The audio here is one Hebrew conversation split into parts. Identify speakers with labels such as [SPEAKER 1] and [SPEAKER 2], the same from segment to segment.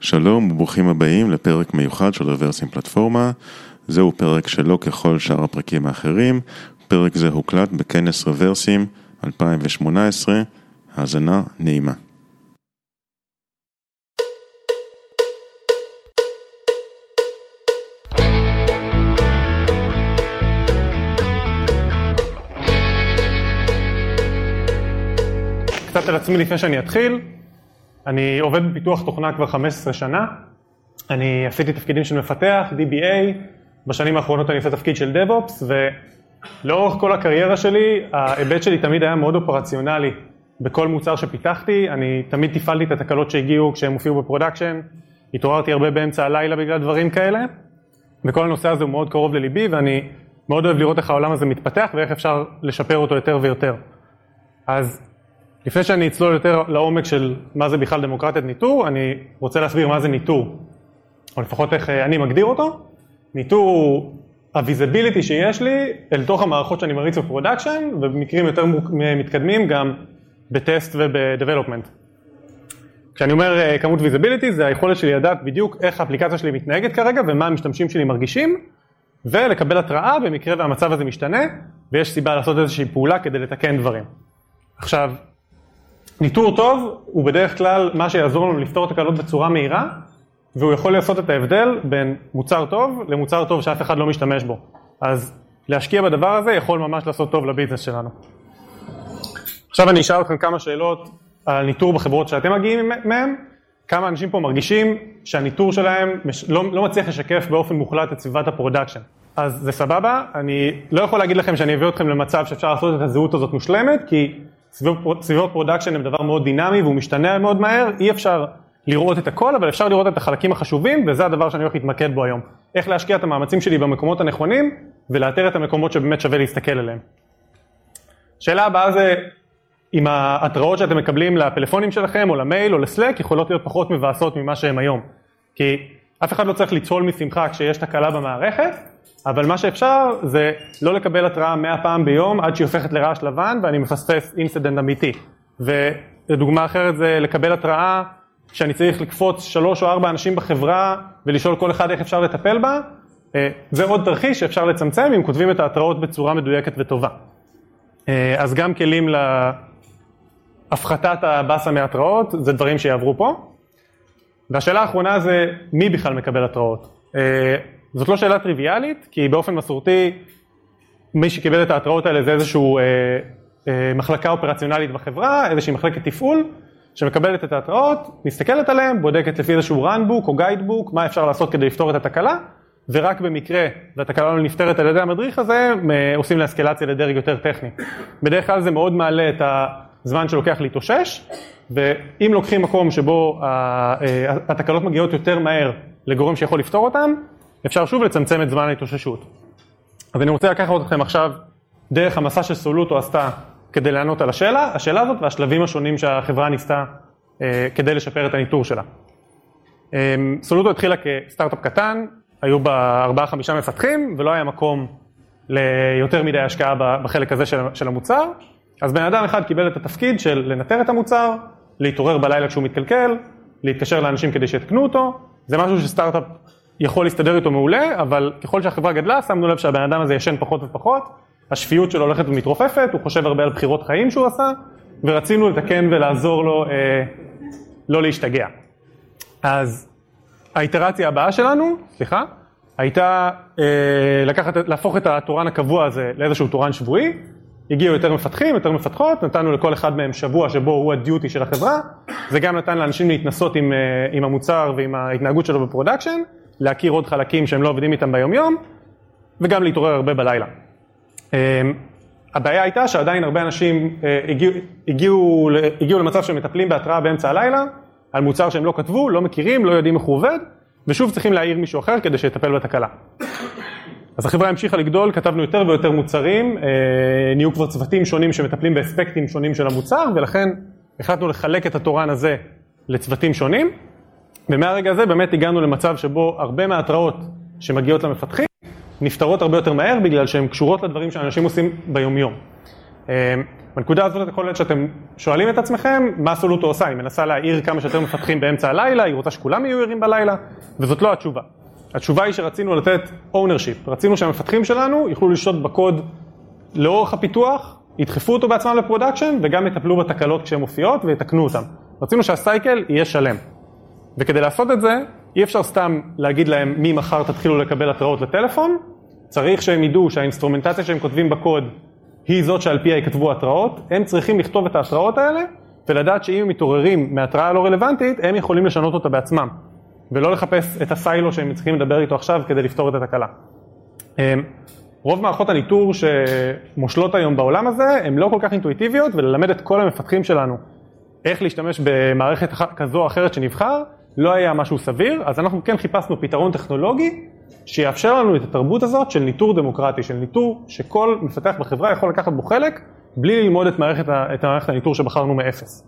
[SPEAKER 1] שלום וברוכים הבאים לפרק מיוחד של רוורסים פלטפורמה. זהו פרק שלא ככל שאר הפרקים האחרים. פרק זה הוקלט בכנס רוורסים 2018. האזנה נעימה.
[SPEAKER 2] קצת על עצמי לפני שאני אתחיל, אני עובד בפיתוח תוכנה כבר 15 שנה, אני עשיתי תפקידים של מפתח, DBA, בשנים האחרונות אני עושה תפקיד של DevOps ולאורך כל הקריירה שלי ההיבט שלי תמיד היה מאוד אופרציונלי. בכל מוצר שפיתחתי, אני תמיד תפעלתי את התקלות שהגיעו כשהם הופיעו ב production, התעוררתי הרבה באמצע הלילה בגלל דברים כאלה. וכל הנושא הזה הוא מאוד קרוב לליבי ואני מאוד אוהב לראות איך העולם הזה מתפתח ואיך אפשר לשפר אותו יותר ויותר. אז לפני שאני אצלול יותר לעומק של מה זה בכלל דמוקרטיית ניטור, אני רוצה להסביר מה זה ניטור, או לפחות איך אה, אני מגדיר אותו. ניטור הוא ה visibility שיש לי אל תוך המערכות שאני מריץ ב production, ובמקרים יותר מתקדמים גם ב test וב development. כשאני אומר אה, כמות visibility זה היכולת שלי לדעת בדיוק איך האפליקציה שלי מתנהגת כרגע ומה המשתמשים שלי מרגישים, ולקבל התראה במקרה והמצב הזה משתנה, ויש סיבה לעשות איזושהי פעולה כדי לתקן דברים. עכשיו, ניטור טוב הוא בדרך כלל מה שיעזור לנו לפתור תקלות בצורה מהירה והוא יכול לעשות את ההבדל בין מוצר טוב למוצר טוב שאף אחד לא משתמש בו. אז להשקיע בדבר הזה יכול ממש לעשות טוב ל business שלנו. עכשיו אני אשאל אתכם כמה שאלות על ניטור בחברות שאתם מגיעים מהם, כמה אנשים פה מרגישים שהניטור שלהם לא, לא מצליח לשקף באופן מוחלט את סביבת ה production. אז זה סבבה, אני לא יכול להגיד לכם שאני אביא אתכם למצב שאפשר לעשות את הזהות הזאת מושלמת, כי סביבות production הם דבר מאוד דינמי והוא משתנה מאוד מהר, אי אפשר לראות את הכל, אבל אפשר לראות את החלקים החשובים, וזה הדבר שאני הולך להתמקד בו היום. איך להשקיע את המאמצים שלי במקומות הנכונים, ולאתר את המקומות שבאמת שווה להסתכל עליהם. שאלה הבאה זה, אם ההתראות שאתם מקבלים לפלאפונים שלכם, או למייל, או ל Slack, יכולות להיות פחות מבאסות ממה שהם היום. כי אף אחד לא צריך לצהול משמחה כשיש תקלה במערכת, אבל מה שאפשר זה לא לקבל התראה מאה פעם ביום עד שהיא הופכת לרעש לבן ואני מפספס אינסטנט אמיתי. ודוגמה אחרת זה לקבל התראה שאני צריך לקפוץ שלוש או ארבע אנשים בחברה ולשאול כל אחד איך אפשר לטפל בה. אה, זה עוד תרחיש שאפשר לצמצם אם כותבים את ההתראות בצורה מדויקת וטובה. אה, אז גם כלים להפחתת הבאסה מהתראות זה דברים שיעברו פה. והשאלה האחרונה זה מי בכלל מקבל התראות. זאת לא שאלה טריוויאלית, כי באופן מסורתי מי שקיבל את ההתראות האלה זה איזושהי אה, אה, מחלקה אופרציונלית בחברה, איזושהי מחלקת תפעול, שמקבלת את ההתראות, מסתכלת עליהן, בודקת לפי איזשהו runbook או guidebook, מה אפשר לעשות כדי לפתור את התקלה, ורק במקרה והתקלה לא נפתרת על ידי המדריך הזה, עושים לאסקלציה לדרג יותר טכני. בדרך כלל זה מאוד מעלה את הזמן שלוקח להתאושש, ואם לוקחים מקום שבו אה, התקלות מגיעות יותר מהר לגורם שיכול לפתור אותן, אפשר שוב לצמצם את זמן ההתאוששות. אז אני רוצה לקחת אתכם עכשיו דרך המסע שסולוטו עשתה כדי לענות על השאלה, השאלה הזאת והשלבים השונים שהחברה ניסתה אה, כדי לשפר את הניטור שלה. אה, סולוטו התחילה כסטארט-אפ קטן, היו בה ארבעה חמישה מפתחים ולא היה מקום ליותר מדי השקעה בחלק הזה של, של המוצר, אז בן אדם אחד קיבל את התפקיד של לנטר את המוצר, להתעורר בלילה כשהוא מתקלקל, להתקשר לאנשים כדי שיתקנו אותו, זה משהו שסטארט-אפ יכול להסתדר איתו מעולה, אבל ככל שהחברה גדלה, שמנו לב שהבן אדם הזה ישן פחות ופחות, השפיות שלו הולכת ומתרופפת, הוא חושב הרבה על בחירות חיים שהוא עשה, ורצינו לתקן ולעזור לו אה, לא להשתגע. אז האיטרציה הבאה שלנו, סליחה, הייתה אה, לקחת, להפוך את התורן הקבוע הזה לאיזשהו תורן שבועי, הגיעו יותר מפתחים, יותר מפתחות, נתנו לכל אחד מהם שבוע שבו הוא הדיוטי של החברה, זה גם נתן לאנשים להתנסות עם, אה, עם המוצר ועם ההתנהגות שלו ב production, להכיר עוד חלקים שהם לא עובדים איתם ביום יום, וגם להתעורר הרבה בלילה. אמ, הבעיה הייתה שעדיין הרבה אנשים אה, הגיעו, הגיעו, הגיעו למצב מטפלים בהתראה באמצע הלילה, על מוצר שהם לא כתבו, לא מכירים, לא יודעים איך הוא עובד, ושוב צריכים להעיר מישהו אחר כדי שיטפל בתקלה. אז החברה המשיכה לגדול, כתבנו יותר ויותר מוצרים, אה, נהיו כבר צוותים שונים שמטפלים באספקטים שונים של המוצר, ולכן החלטנו לחלק את התורן הזה לצוותים שונים. ומהרגע הזה באמת הגענו למצב שבו הרבה מההתראות שמגיעות למפתחים נפתרות הרבה יותר מהר בגלל שהן קשורות לדברים שאנשים עושים ביומיום. אמ, בנקודה הזאת יכול להיות שאתם שואלים את עצמכם מה סולוטו עושה, היא מנסה להעיר כמה שיותר מפתחים באמצע הלילה, היא רוצה שכולם יהיו ערים בלילה, וזאת לא התשובה. התשובה היא שרצינו לתת ownership, רצינו שהמפתחים שלנו יוכלו לשלוט בקוד לאורך הפיתוח, ידחפו אותו בעצמם ל production וגם יטפלו בתקלות כשהן מופיעות ויתקנו אותן. רצינו שה cycle יהיה שלם. וכדי לעשות את זה, אי אפשר סתם להגיד להם ממחר תתחילו לקבל התראות לטלפון, צריך שהם ידעו שהאינסטרומנטציה שהם כותבים בקוד היא זאת שעל פיה יכתבו התראות, הם צריכים לכתוב את ההתראות האלה ולדעת שאם הם מתעוררים מהתראה לא רלוונטית, הם יכולים לשנות אותה בעצמם. ולא לחפש את הסיילו שהם צריכים לדבר איתו עכשיו כדי לפתור את התקלה. אמ, רוב מערכות הניטור שמושלות היום בעולם הזה הן לא כל כך אינטואיטיביות וללמד את כל המפתחים שלנו איך להשתמש במערכת כזו או אחרת שנבחר לא היה משהו סביר, אז אנחנו כן חיפשנו פתרון טכנולוגי שיאפשר לנו את התרבות הזאת של ניטור דמוקרטי, של ניטור שכל מפתח בחברה יכול לקחת בו חלק בלי ללמוד את מערכת, את מערכת הניטור שבחרנו מאפס.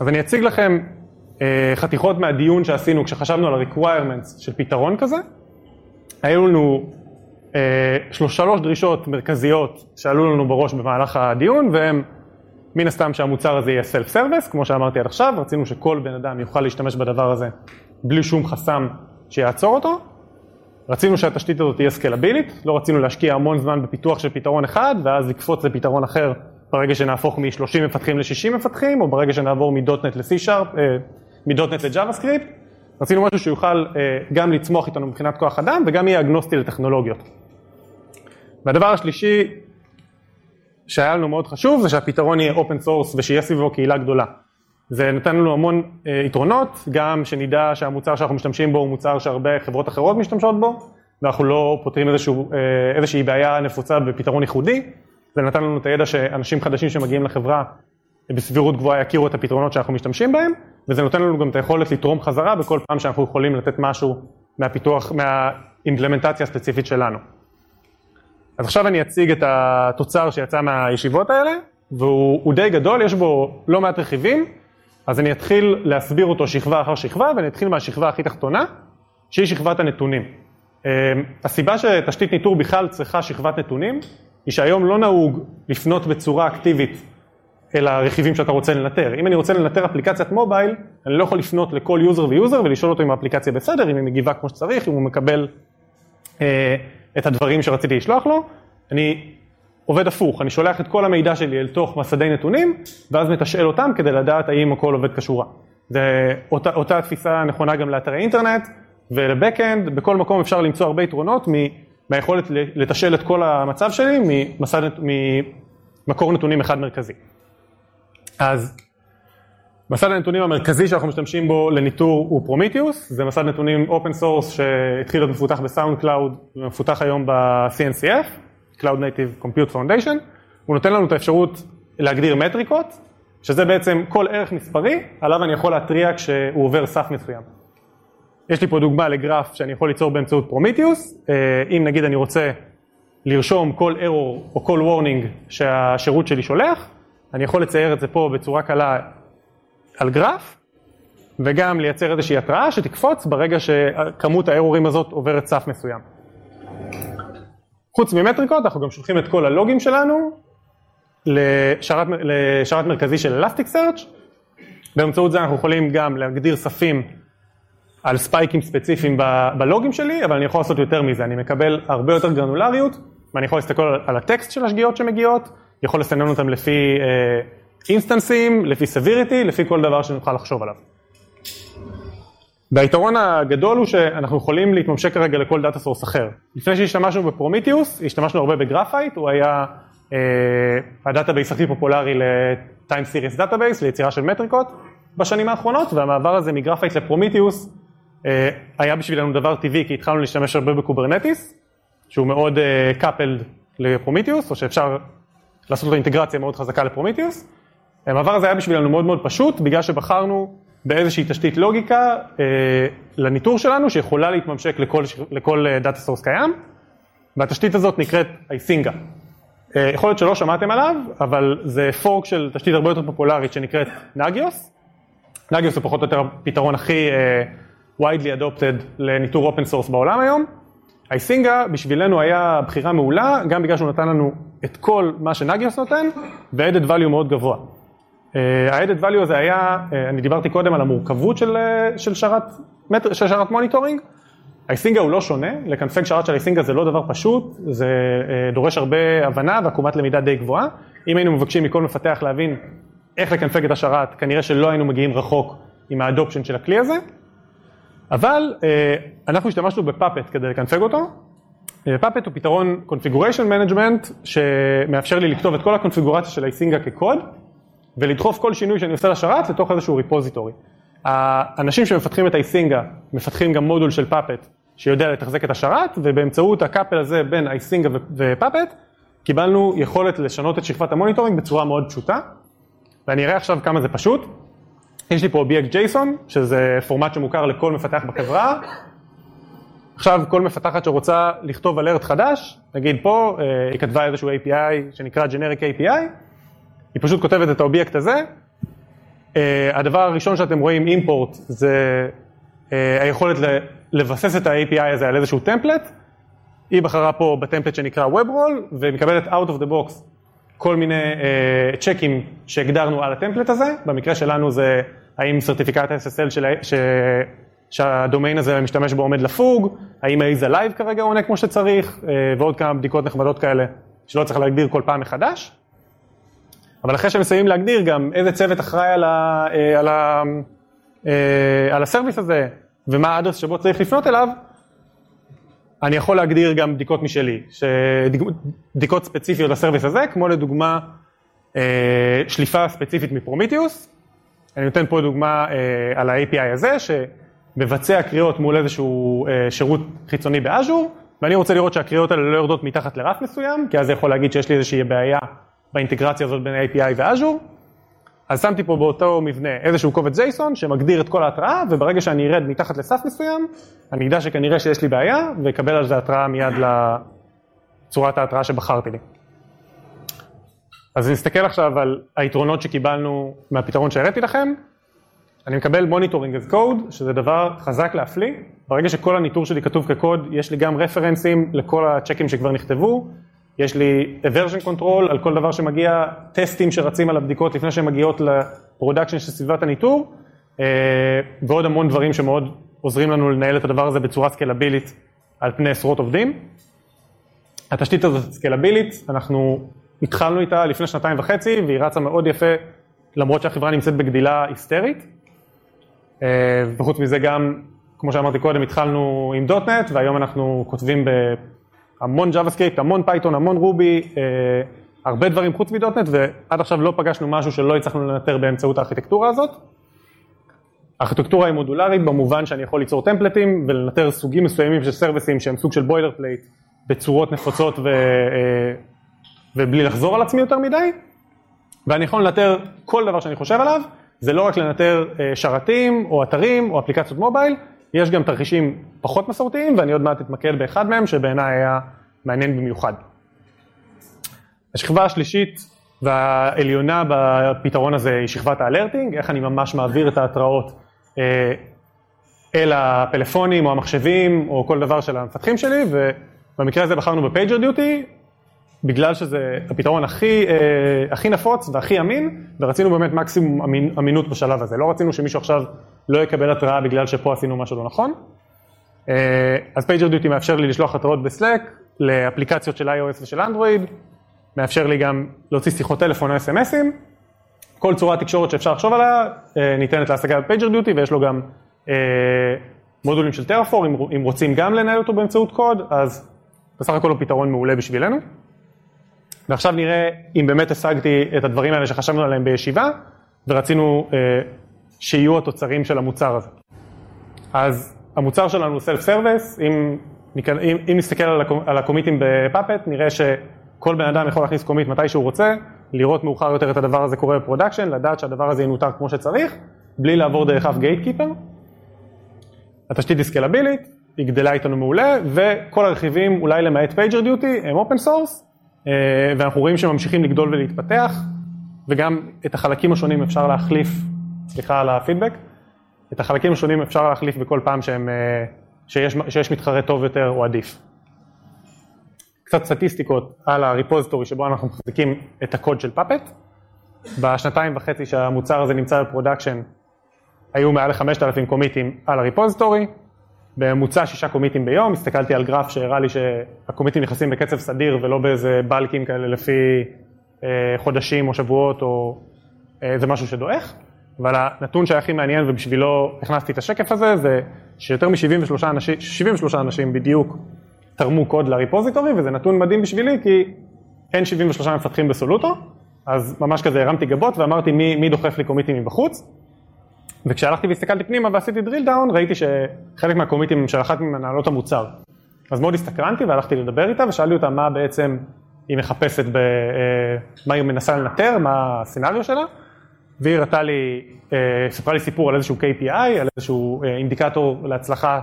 [SPEAKER 2] אז אני אציג לכם אה, חתיכות מהדיון שעשינו כשחשבנו על ה-requirements של פתרון כזה. היו לנו אה, שלוש דרישות מרכזיות שעלו לנו בראש במהלך הדיון, והם מן הסתם שהמוצר הזה יהיה self service, כמו שאמרתי עד עכשיו, רצינו שכל בן אדם יוכל להשתמש בדבר הזה בלי שום חסם שיעצור אותו. רצינו שהתשתית הזאת תהיה סקלבילית, לא רצינו להשקיע המון זמן בפיתוח של פתרון אחד, ואז לקפוץ לפתרון אחר ברגע שנהפוך מ-30 מפתחים ל-60 מפתחים, או ברגע שנעבור מ-.NET ל-C-Sharp, אה, מ-.NET ל-JavaScript, רצינו משהו שיוכל אה, גם לצמוח איתנו מבחינת כוח אדם וגם יהיה אגנוסטי לטכנולוגיות. והדבר השלישי שהיה לנו מאוד חשוב זה שהפתרון יהיה open source ושיהיה סביבו קהילה גדולה. זה נתן לנו המון אה, יתרונות, גם שנדע שהמוצר שאנחנו משתמשים בו הוא מוצר שהרבה חברות אחרות משתמשות בו, ואנחנו לא פותרים איזשהו, אה, איזושהי בעיה נפוצה בפתרון ייחודי, זה נתן לנו את הידע שאנשים חדשים שמגיעים לחברה בסבירות גבוהה יכירו את הפתרונות שאנחנו משתמשים בהם, וזה נותן לנו גם את היכולת לתרום חזרה בכל פעם שאנחנו יכולים לתת משהו מהפיתוח, מהאימפלמנטציה הספציפית שלנו. אז עכשיו אני אציג את התוצר שיצא מהישיבות האלה, והוא די גדול, יש בו לא מעט רכיבים, אז אני אתחיל להסביר אותו שכבה אחר שכבה, ואני אתחיל מהשכבה הכי תחתונה, שהיא שכבת הנתונים. אמ, הסיבה שתשתית ניטור בכלל צריכה שכבת נתונים, היא שהיום לא נהוג לפנות בצורה אקטיבית אל הרכיבים שאתה רוצה לנטר. אם אני רוצה לנטר אפליקציית mobile, אני לא יכול לפנות לכל user ו user ולשאול אותו אם האפליקציה בסדר, אם היא מגיבה כמו שצריך, אם הוא מקבל אה, את הדברים שרציתי לשלוח לו. אני עובד הפוך, אני שולח את כל המידע שלי אל תוך מסדי נתונים, ואז מתשאל אותם כדי לדעת האם הכל עובד כשורה. זה אותה, אותה תפיסה נכונה גם לאתרי אינטרנט ול backend, בכל מקום אפשר למצוא הרבה יתרונות מהיכולת לתשאל את כל המצב שלי ממסד, ממקור נתונים אחד מרכזי. אז מסד הנתונים המרכזי שאנחנו משתמשים בו לניטור הוא Prometheus, זה מסד נתונים open source שהתחיל להיות מפותח ב SoundCloud ומפותח היום ב-CNCF, Cloud Native Compute Foundation, הוא נותן לנו את האפשרות להגדיר מטריקות, שזה בעצם כל ערך מספרי, עליו אני יכול להתריע כשהוא עובר סף מסוים. יש לי פה דוגמה לגרף שאני יכול ליצור באמצעות Prometheus, אה, אם נגיד אני רוצה לרשום כל error או כל warning שהשירות שלי שולח, אני יכול לצייר את זה פה בצורה קלה על גרף, וגם לייצר איזושהי התראה שתקפוץ ברגע שכמות הארורים הזאת עוברת סף מסוים. חוץ ממטריקות, אנחנו גם שולחים את כל הלוגים שלנו לשרת, לשרת מרכזי של Elasticsearch. באמצעות זה אנחנו יכולים גם להגדיר ספים על ספייקים ספציפיים בלוגים שלי, אבל אני יכול לעשות יותר מזה, אני מקבל הרבה יותר גרנולריות, ואני יכול להסתכל על הטקסט של השגיאות שמגיעות, יכול לסנן אותם לפי אינסטנסים, לפי severity, לפי כל דבר שנוכל לחשוב עליו. והיתרון הגדול הוא שאנחנו יכולים להתממשק כרגע לכל data source אחר. לפני שהשתמשנו ב Prometheus, השתמשנו הרבה ב Graphite, הוא היה אה, ה database הכי פופולרי ל-time series database, ליצירה של מטריקות בשנים האחרונות, והמעבר הזה מ Graphite ל Prometheus אה, היה בשבילנו דבר טבעי, כי התחלנו להשתמש הרבה ב Kubernetes, שהוא מאוד coupled אה, ל Prometheus, או שאפשר לעשות לו אינטגרציה מאוד חזקה ל Prometheus. המעבר הזה היה בשבילנו מאוד מאוד פשוט, בגלל שבחרנו באיזושהי תשתית לוגיקה אה, לניטור שלנו, שיכולה להתממשק לכל, לכל data אה, source קיים, והתשתית הזאת נקראת Icinga. אה, יכול להיות שלא שמעתם עליו, אבל זה fork של תשתית הרבה יותר פופולרית שנקראת Nagios. Nagios הוא פחות או יותר הפתרון הכי אה, widely adopted לניטור open source בעולם היום. Icinga בשבילנו היה בחירה מעולה, גם בגלל שהוא נתן לנו את כל מה ש Nagios נותן, ו-added value מאוד גבוה. ה-added value הזה היה, אני דיברתי קודם על המורכבות של, של שרת, של שרת monitoring, ה Icinga הוא לא שונה, לקנפג שרת של ה Icinga זה לא דבר פשוט, זה דורש הרבה הבנה ועקומת למידה די גבוהה. אם היינו מבקשים מכל מפתח להבין איך לקנפג את השרת, כנראה שלא היינו מגיעים רחוק עם ה adoption של הכלי הזה, אבל אנחנו השתמשנו ב Puppet כדי לקנפג אותו. Puppet הוא פתרון configuration management שמאפשר לי לכתוב את כל הקונפיגורציה של ה Icinga כקוד ולדחוף כל שינוי שאני עושה לשרת לתוך איזשהו repository. האנשים שמפתחים את ה Icinga מפתחים גם מודול של Puppet שיודע לתחזק את השרת ובאמצעות ה couple הזה בין ה Icinga ו Puppet קיבלנו יכולת לשנות את שכבת ה monitoring בצורה מאוד פשוטה ואני אראה עכשיו כמה זה פשוט. יש לי פה אובייקט JSON שזה פורמט שמוכר לכל מפתח בחברה עכשיו כל מפתחת שרוצה לכתוב alert חדש, נגיד פה היא כתבה איזשהו API שנקרא Generic API, היא פשוט כותבת את האובייקט הזה, הדבר הראשון שאתם רואים import זה היכולת לבסס את ה-API הזה על איזשהו template, היא בחרה פה ב template שנקרא WebRole ומקבלת out of the box כל מיני צ'קים שהגדרנו על ה template הזה, במקרה שלנו זה האם certificate SSL של... שהדומיין הזה משתמש בו עומד לפוג, האם ה is alive כרגע עונה כמו שצריך, ועוד כמה בדיקות נחמדות כאלה שלא צריך להגדיר כל פעם מחדש. אבל אחרי שמסיימים להגדיר גם איזה צוות אחראי על, ה, על, ה, על ה service הזה ומה ה address שבו צריך לפנות אליו, אני יכול להגדיר גם בדיקות משלי, בדיקות ספציפיות ל service הזה, כמו לדוגמה שליפה ספציפית מ Prometheus, אני נותן פה דוגמה על ה-API הזה, מבצע קריאות מול איזשהו שירות חיצוני באז'ור, ואני רוצה לראות שהקריאות האלה לא יורדות מתחת לרף מסוים, כי אז זה יכול להגיד שיש לי איזושהי בעיה באינטגרציה הזאת בין API ואז'ור. אז שמתי פה באותו מבנה איזשהו קובץ JSON שמגדיר את כל ההתראה, וברגע שאני ארד מתחת לסף מסוים, אני אדע שכנראה שיש לי בעיה, ואקבל על זה התראה מיד לצורת ההתראה שבחרתי לי. אז נסתכל עכשיו על היתרונות שקיבלנו מהפתרון שהראיתי לכם. אני מקבל monitoring as code, שזה דבר חזק להפליא. ברגע שכל הניטור שלי כתוב כקוד, יש לי גם רפרנסים לכל הצ'קים שכבר נכתבו. יש לי version control על כל דבר שמגיע, טסטים שרצים על הבדיקות לפני שהן מגיעות ל production של סביבת הניטור, ועוד המון דברים שמאוד עוזרים לנו לנהל את הדבר הזה בצורה סקלבילית על פני עשרות עובדים. התשתית הזאת סקלבילית, אנחנו התחלנו איתה לפני שנתיים וחצי והיא רצה מאוד יפה למרות שהחברה נמצאת בגדילה היסטרית. וחוץ מזה גם, כמו שאמרתי קודם, התחלנו עם .NET והיום אנחנו כותבים בהמון JavaScript, המון Python, המון Ruby, הרבה דברים חוץ מ .NET ועד עכשיו לא פגשנו משהו שלא הצלחנו לנטר באמצעות הארכיטקטורה הזאת. הארכיטקטורה היא מודולרית במובן שאני יכול ליצור טמפלטים ולנטר סוגים מסוימים של סרוויסים שהם סוג של boilerplate בצורות נפוצות ו... ובלי לחזור על עצמי יותר מדי, ואני יכול לנטר כל דבר שאני חושב עליו, זה לא רק לנטר שרתים או אתרים או אפליקציות מובייל, יש גם תרחישים פחות מסורתיים ואני עוד מעט אתמקד באחד מהם שבעיניי היה מעניין במיוחד. השכבה השלישית והעליונה בפתרון הזה היא שכבת האלרטינג, איך אני ממש מעביר את ההתראות אל הפלאפונים או המחשבים או כל דבר של המפתחים שלי ובמקרה הזה בחרנו ב PagerDuty בגלל שזה הפתרון הכי, הכי נפוץ והכי אמין ורצינו באמת מקסימום אמינות בשלב הזה, לא רצינו שמישהו עכשיו לא יקבל התראה בגלל שפה עשינו משהו לא נכון. אז PagerDuty מאפשר לי לשלוח התראות ב Slack לאפליקציות של iOS ושל אנדרואיד, מאפשר לי גם להוציא שיחות טלפון או אס.אם.אסים, כל צורת תקשורת שאפשר לחשוב עליה ניתנת להשגה ב PagerDuty ויש לו גם מודולים של Terraform, אם, רוצים גם לנהל אותו באמצעות קוד, אז בסך הכל הוא פתרון מעולה בשבילנו. ועכשיו נראה אם באמת השגתי את הדברים האלה שחשבנו עליהם בישיבה, ורצינו אה, שיהיו התוצרים של המוצר הזה. אז המוצר שלנו הוא self service, אם, אם, אם נסתכל על, ה comm, על ה commits ב Puppet, נראה שכל בן אדם יכול להכניס commit מתי שהוא רוצה, לראות מאוחר יותר את הדבר הזה קורה ב production, לדעת שהדבר הזה ינותר כמו שצריך, בלי לעבור דרך אף gatekeeper. התשתית היא סקלבילית, היא גדלה איתנו מעולה, וכל הרכיבים, אולי למעט PagerDuty, הם open source, ואנחנו רואים שממשיכים לגדול ולהתפתח, וגם את החלקים השונים אפשר להחליף, סליחה על הפידבק, את החלקים השונים אפשר להחליף בכל פעם שהם, שיש, שיש מתחרה טוב יותר או עדיף. קצת סטטיסטיקות על ה repository שבו אנחנו מחזיקים את הקוד של Puppet. בשנתיים וחצי שהמוצר הזה נמצא ב production, היו מעל ל-5,000 commits על ה repository, בממוצע שישה commits ביום, הסתכלתי על גרף שהראה לי שה commits נכנסים בקצב סדיר ולא באיזה bulkים כאלה לפי אה, חודשים או שבועות או אה, משהו שדועך, אבל הנתון שהיה הכי מעניין ובשבילו הכנסתי את השקף הזה, זה שיותר מ-73 אנשים, 73 אנשים בדיוק תרמו קוד ל repository, וזה נתון מדהים בשבילי, כי אין 73 מפתחים בסולוטו, אז ממש כזה הרמתי גבות ואמרתי מי, מי דוחף לי קומיטים מבחוץ, וכשהלכתי והסתכלתי פנימה ועשיתי drill down, ראיתי שחלק מהקומיטים של אחת ממנהלות המוצר. אז מאוד הסתקרנתי והלכתי לדבר איתה ושאלתי אותה מה בעצם היא מחפשת, ב, אה, מה היא מנסה לנטר, מה הסצנריו שלה, והיא הראתה לי, אה, סיפרה לי סיפור על איזשהו KPI, על איזשהו אה, אינדיקטור להצלחה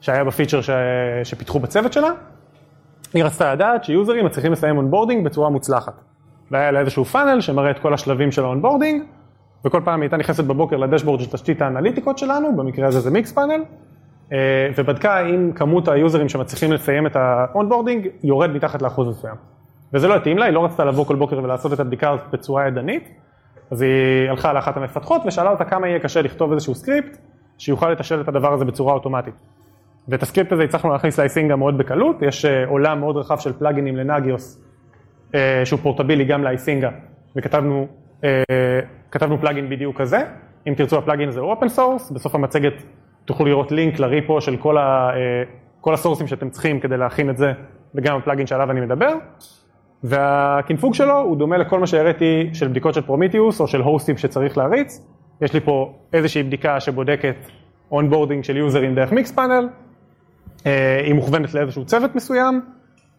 [SPEAKER 2] שהיה בפיצ'ר ש... שפיתחו בצוות שלה. היא רצתה לדעת שיוזרים מצליחים לסיים onboarding בצורה מוצלחת. והיה לה איזשהו פאנל שמראה את כל השלבים של ה onboarding, וכל פעם היא הייתה נכנסת בבוקר ל dashboard של תשתית האנליטיקות שלנו, במקרה הזה זה Mixpanel, אה, ובדקה אם כמות היוזרים שמצליחים לסיים את ה onboarding יורד מתחת לאחוז מסוים. וזה לא התאים לה, היא לא רצתה לבוא כל בוקר ולעשות את הבדיקה בצורה ידנית, אז היא הלכה לאחת המפתחות ושאלה אותה כמה יהיה קשה לכתוב איזשהו סקריפט שיוכל לתשאל את הדבר הזה בצורה אוטומטית. ואת הסקריפט הזה הצלחנו להכניס ל Icinga מאוד בקלות, יש אה, עולם מאוד רחב של פלאגינים ל Nagios אה, שהוא פורטבילי גם ל Icinga וכתבנו כתבנו פלאגין בדיוק כזה, אם תרצו הפלאגין הזה הוא open source, בסוף המצגת תוכלו לראות לינק ל repo של כל, ה, כל ה sourceים שאתם צריכים כדי להכין את זה וגם הפלאגין שעליו אני מדבר. והקינפוג שלו הוא דומה לכל מה שהראיתי של בדיקות של Prometheus או של hostים שצריך להריץ. יש לי פה איזושהי בדיקה שבודקת onboarding של יוזרים דרך Mixpanel, אה, היא מוכוונת לאיזשהו צוות מסוים,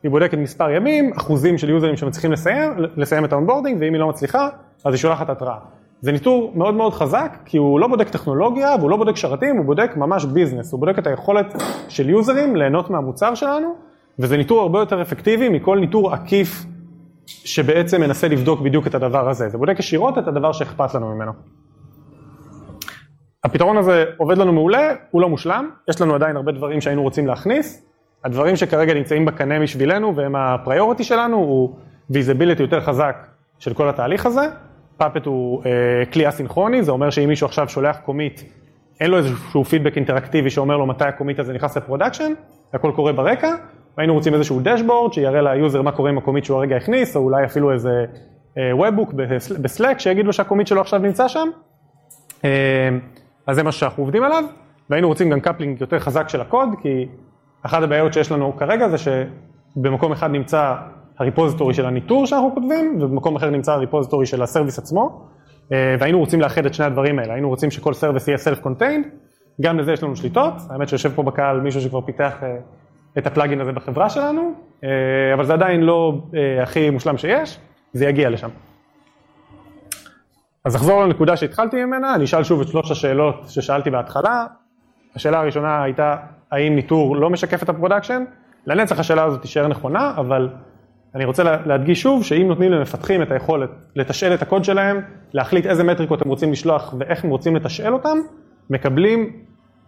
[SPEAKER 2] היא בודקת מספר ימים, אחוזים של יוזרים שמצליחים לסיים, לסיים את ה onboarding, ואם היא לא מצליחה, אז היא שולחת התראה. זה ניטור מאוד מאוד חזק, כי הוא לא בודק טכנולוגיה והוא לא בודק שרתים, הוא בודק ממש business, הוא בודק את היכולת של יוזרים ליהנות מהמוצר שלנו, וזה ניטור הרבה יותר אפקטיבי מכל ניטור עקיף שבעצם מנסה לבדוק בדיוק את הדבר הזה. זה בודק ישירות את הדבר שאכפת לנו ממנו. הפתרון הזה עובד לנו מעולה, הוא לא מושלם, יש לנו עדיין הרבה דברים שהיינו רוצים להכניס. הדברים שכרגע נמצאים בקנה בשבילנו והם ה priority שלנו הוא visibility יותר חזק של כל התהליך הזה. Puppet הוא אה, כלי אסינכרוני, זה אומר שאם מישהו עכשיו שולח commit, אין לו איזשהו פידבק אינטראקטיבי שאומר לו מתי ה commit הזה נכנס ל production, הכל קורה ברקע, והיינו רוצים איזשהו dashboard שיראה ליוזר מה קורה עם ה commit שהוא הרגע הכניס, או אולי אפילו איזה webhook אה, ב Slack שיגיד לו שה commit שלו עכשיו נמצא שם. אה, אז זה מה שאנחנו עובדים עליו, והיינו רוצים גם coupling יותר חזק של הקוד, כי אחת הבעיות שיש לנו כרגע זה שבמקום אחד נמצא ה repository של הניטור שאנחנו כותבים, ובמקום אחר נמצא ה repository של ה service עצמו, אה, והיינו רוצים לאחד את שני הדברים האלה, היינו רוצים שכל service יהיה self contained, גם לזה יש לנו שליטות, האמת שיושב פה בקהל מישהו שכבר פיתח את הפלאגין הזה בחברה שלנו, אה, אבל זה עדיין לא הכי מושלם שיש, זה יגיע לשם. אז אחזור לנקודה שהתחלתי ממנה, אני אשאל שוב את שלוש השאלות ששאלתי בהתחלה. השאלה הראשונה הייתה, האם ניטור לא משקף את ה production? לנצח השאלה הזאת תישאר נכונה, אבל אני רוצה להדגיש שוב, שאם נותנים למפתחים את היכולת לתשאל את הקוד שלהם, להחליט איזה מטריקות הם רוצים לשלוח ואיך הם רוצים לתשאל אותם, מקבלים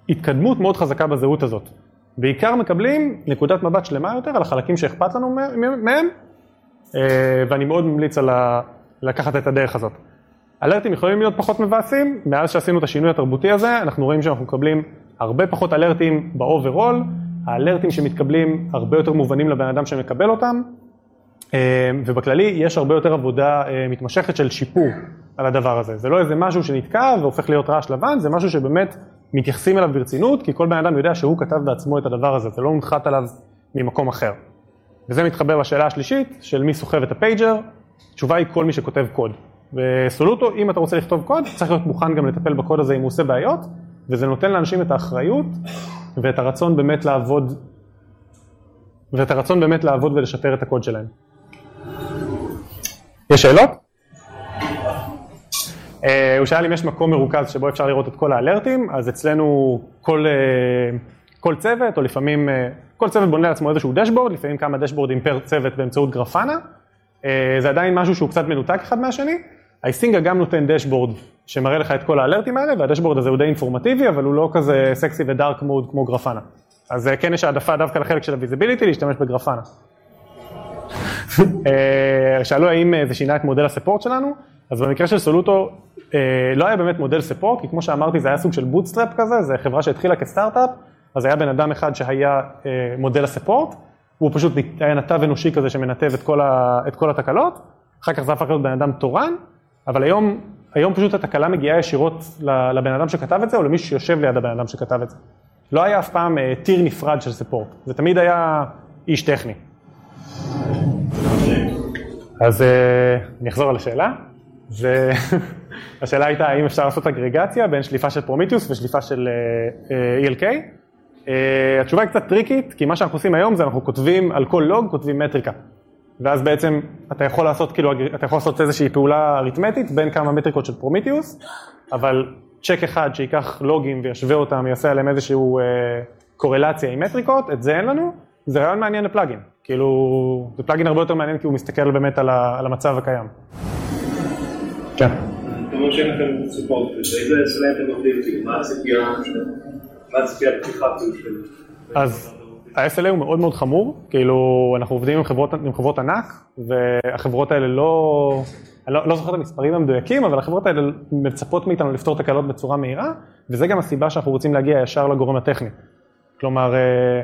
[SPEAKER 2] התקדמות מאוד חזקה בזהות הזאת. בעיקר מקבלים נקודת מבט שלמה יותר על החלקים שאכפת לנו מהם, אה, ואני מאוד ממליץ על לקחת את הדרך הזאת. alertים יכולים להיות פחות מבאסים, מאז שעשינו את השינוי התרבותי הזה, אנחנו רואים שאנחנו מקבלים הרבה פחות alertים ב overall, ה alertים שמתקבלים הרבה יותר מובנים לבן אדם שמקבל אותם, אה, ובכללי יש הרבה יותר עבודה אה, מתמשכת של שיפור על הדבר הזה. זה לא איזה משהו שנתקע והופך להיות רעש לבן, זה משהו שבאמת מתייחסים אליו ברצינות, כי כל בן אדם יודע שהוא כתב בעצמו את הדבר הזה, זה לא מונחת עליו ממקום אחר. וזה מתחבר לשאלה השלישית, של מי סוחב את ה pager, התשובה היא כל מי שכותב קוד. בסולוטו, אם אתה רוצה לכתוב קוד, צריך להיות מוכן גם לטפל בקוד הזה אם הוא עושה בעיות, וזה נותן לאנשים את האחריות ואת הרצון באמת לעבוד, ואת הרצון באמת לעבוד ולשפר את הקוד שלהם. יש שאלות? Uh, הוא שאל אם יש מקום מרוכז שבו אפשר לראות את כל האלרטים, אז אצלנו כל, uh, כל צוות, או לפעמים, uh, כל צוות בונה לעצמו איזשהו דשבורד, לפעמים כמה דשבורדים פר צוות באמצעות גרפנה. זה עדיין משהו שהוא קצת מנותק אחד מהשני. האיסינגה גם נותן דשבורד שמראה לך את כל האלרטים האלה, והדשבורד הזה הוא די אינפורמטיבי, אבל הוא לא כזה סקסי ודארק מוד כמו גרפנה. אז כן יש העדפה דווקא לחלק של ה visibility להשתמש ב Grafana. אה, שאלו האם זה שינה את מודל ה support שלנו, אז במקרה של סולוטו לא היה באמת מודל support, כי כמו שאמרתי זה היה סוג של bootstrap כזה, זו חברה שהתחילה כסטארט-אפ, אז היה בן אדם אחד שהיה מודל ה support, הוא פשוט היה נתב אנושי כזה שמנתב את כל, ה, את כל התקלות, אחר כך זה הפך להיות בן אדם תורן, אבל היום, היום פשוט התקלה מגיעה ישירות לבן אדם שכתב את זה, או למישהו שיושב ליד הבן אדם שכתב את זה. לא היה אף פעם אה, tier נפרד של support, זה תמיד היה איש טכני. אז אה, אני אחזור על השאלה. זה... השאלה הייתה האם אפשר לעשות אגרגציה בין שליפה של Prometheus ושליפה של אה, ELK. התשובה היא קצת טריקית, כי מה שאנחנו עושים היום זה אנחנו כותבים על כל לוג, כותבים מטריקה. ואז בעצם אתה יכול לעשות, כאילו, אתה יכול לעשות איזושהי פעולה אריתמטית בין כמה מטריקות של Prometheus, אבל צ'ק אחד שייקח לוגים וישווה אותם, יעשה עליהם איזושהי אה, קורלציה עם מטריקות, את זה אין לנו, זה רעיון מעניין לפלאגין. כאילו, זה פלאגין הרבה יותר מעניין כי הוא מסתכל באמת על, ה, על המצב הקיים. כן.
[SPEAKER 3] שאין לכם סופורט, איזה סלאם אתם עובדים, כאילו, מה הציפייה, מה הציפייה לפתיחה של...
[SPEAKER 2] אז ה-SLA הוא מאוד מאוד חמור, כאילו אנחנו עובדים עם חברות, עם חברות ענק, והחברות האלה לא, אני לא, לא זוכר את המספרים המדויקים, אבל החברות האלה מצפות מאיתנו לפתור תקלות בצורה מהירה, וזה גם הסיבה שאנחנו רוצים להגיע ישר לגורם הטכני. כלומר, אה,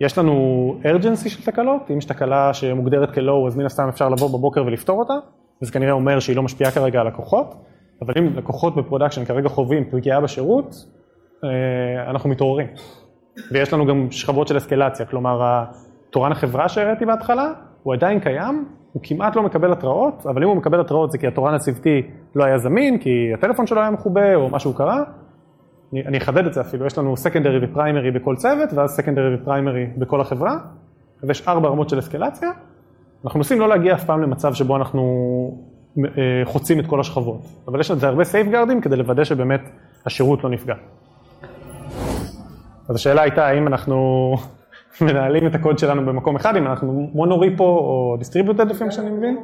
[SPEAKER 2] יש לנו urgency של תקלות, אם יש תקלה שמוגדרת כ low, אז מן הסתם אפשר לבוא בבוקר ולפתור אותה, וזה כנראה אומר שהיא לא משפיעה כרגע על לקוחות, אבל אם לקוחות ב production כרגע חווים פגיעה בשירות, אה, אנחנו מתעוררים. ויש לנו גם שכבות של אסקלציה, כלומר התורן החברה שהראיתי בהתחלה, הוא עדיין קיים, הוא כמעט לא מקבל התראות, אבל אם הוא מקבל התראות זה כי התורן הצוותי לא היה זמין, כי הטלפון שלו היה מכובה או משהו קרה. אני, אני אחדד את זה אפילו, יש לנו סקנדרי ופריימרי בכל צוות, ואז סקנדרי ופריימרי בכל החברה, ויש ארבע רמות של אסקלציה. אנחנו מנסים לא להגיע אף פעם למצב שבו אנחנו חוצים את כל השכבות, אבל יש לזה הרבה סייפגארדים כדי לוודא שבאמת השירות לא נפגע. אז השאלה הייתה האם אנחנו מנהלים את הקוד שלנו במקום אחד, אם אנחנו monorepo או distributed לפי מה שאני מבין.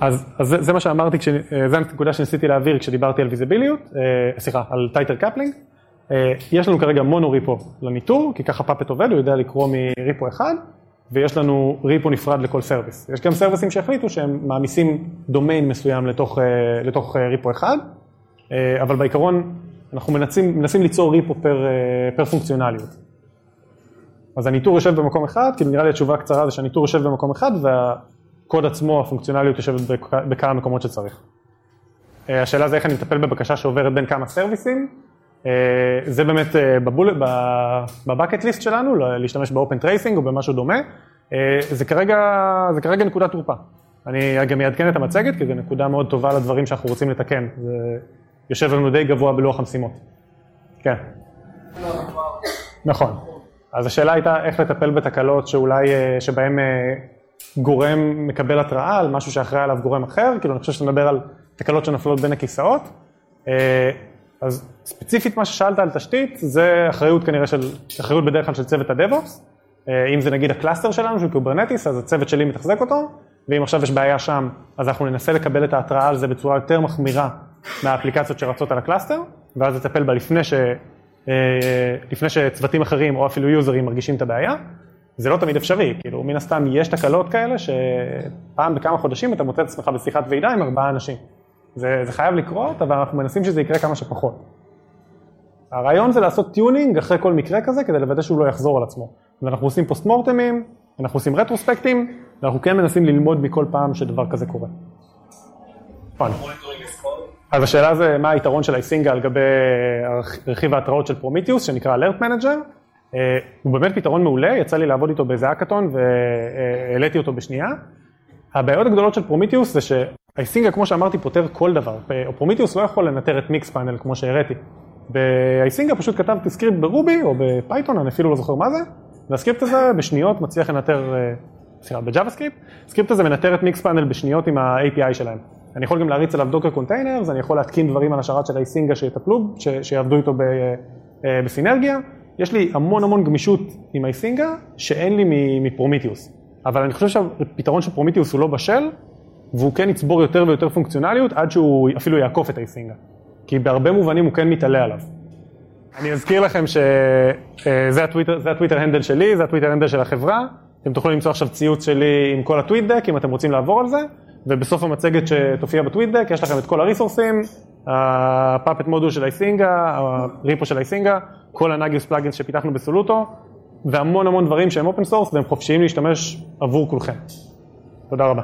[SPEAKER 2] אז, אז זה, זה מה שאמרתי, כש, זה הנקודה שניסיתי להעביר כשדיברתי על ויזיביליות, אה, סליחה, על tighter coupling. אה, יש לנו כרגע monorepo לניטור, כי ככה Puppet עובד, הוא יודע לקרוא מ repo אחד, ויש לנו repo נפרד לכל service. יש גם סרוויסים שהחליטו שהם מעמיסים דומיין מסוים לתוך, אה, לתוך repo אחד, אבל בעיקרון אנחנו מנסים, מנסים ליצור repo per, אה, per פונקציונליות. אז הניטור יושב במקום אחד, כאילו נראה לי התשובה הקצרה זה שהניטור יושב במקום אחד והקוד עצמו, הפונקציונליות יושבת בכמה מקומות שצריך. אה, השאלה זה איך אני מטפל בבקשה שעוברת בין כמה סרוויסים. אה, זה באמת ב bucket list שלנו, להשתמש ב OpenTracing או במשהו דומה. זה כרגע, זה כרגע נקודת תורפה. אני גם אעדכן את המצגת, כי זו נקודה מאוד טובה לדברים שאנחנו רוצים לתקן. זה יושב לנו די גבוה בלוח המשימות. כן. נכון. אז השאלה הייתה איך לטפל בתקלות שאולי, אה, שבהן אה, גורם מקבל התראה על משהו שאחראי עליו גורם אחר, כאילו אני חושב שאתה מדבר על תקלות שנופלות בין הכיסאות. אה, אז ספציפית מה ששאלת על תשתית, זה אחריות כנראה של, אחריות בדרך כלל של צוות ה DevOps. אם זה נגיד ה cluster שלנו של Kubernetes, אז הצוות שלי מתחזק אותו, ואם עכשיו יש בעיה שם, אז אנחנו ננסה לקבל את ההתראה על זה בצורה יותר מחמירה מהאפליקציות שרצות על ה cluster, ואז לטפל בה לפני, ש, אה, לפני שצוותים אחרים או אפילו יוזרים מרגישים את הבעיה. זה לא תמיד אפשרי, כאילו מן הסתם יש תקלות כאלה שפעם בכמה חודשים אתה מוצא את עצמך בשיחת ועידה עם ארבעה אנשים. זה, זה חייב לקרות, אבל אנחנו מנסים שזה יקרה כמה שפחות. הרעיון זה לעשות tuning אחרי כל מקרה כזה כדי לוודא שהוא לא יחזור על עצמו. ואנחנו עושים פוסט מורטמים, אנחנו עושים רטרוספקטים, ואנחנו כן מנסים ללמוד מכל פעם שדבר כזה קורה. אז השאלה זה מה היתרון של Icinga על גבי רכיב ההתראות של Prometheus שנקרא Alert Manager. הוא באמת פתרון מעולה, יצא לי לעבוד איתו באיזה האקתון והעליתי אותו בשנייה. הבעיות הגדולות של Prometheus זה ש Icinga כמו שאמרתי פותר כל דבר, Prometheus לא יכול לנטר את Mixpanel כמו שהראיתי. ב Icinga פשוט כתבתי סקריפט ב Ruby או ב Python, אני אפילו לא זוכר מה זה, והסקריפט הזה בשניות מצליח לנטר, אה, סליחה, ב JavaScript, הסקריפט הזה מנטר את Mixpanel בשניות עם ה-API שלהם. אני יכול גם להריץ עליו Docker containers, אני יכול להתקין דברים על השרת של Icinga שיטפלו, ש, שיעבדו איתו אה, בסינרגיה. יש לי המון המון גמישות עם Icinga שאין לי מ Prometheus. אבל אני חושב שהפתרון של Prometheus הוא לא בשל, והוא כן יצבור יותר ויותר פונקציונליות עד שהוא אפילו יעקוף את Icinga. כי בהרבה מובנים הוא כן מתעלה עליו. אני אזכיר לכם שזה הטוויטר, זה ה Twitter handle שלי, זה ה Twitter handle של החברה. אתם תוכלו למצוא עכשיו ציוץ שלי עם כל ה tweet deck, אם אתם רוצים לעבור על זה, ובסוף המצגת שתופיע ב tweet deck, יש לכם את כל הריסורסים, ה Puppet module של Icinga, ה repo של Icinga, כל ה Nagios plugins שפיתחנו ב Soluto, והמון המון דברים שהם open source והם חופשיים להשתמש עבור כולכם. תודה רבה.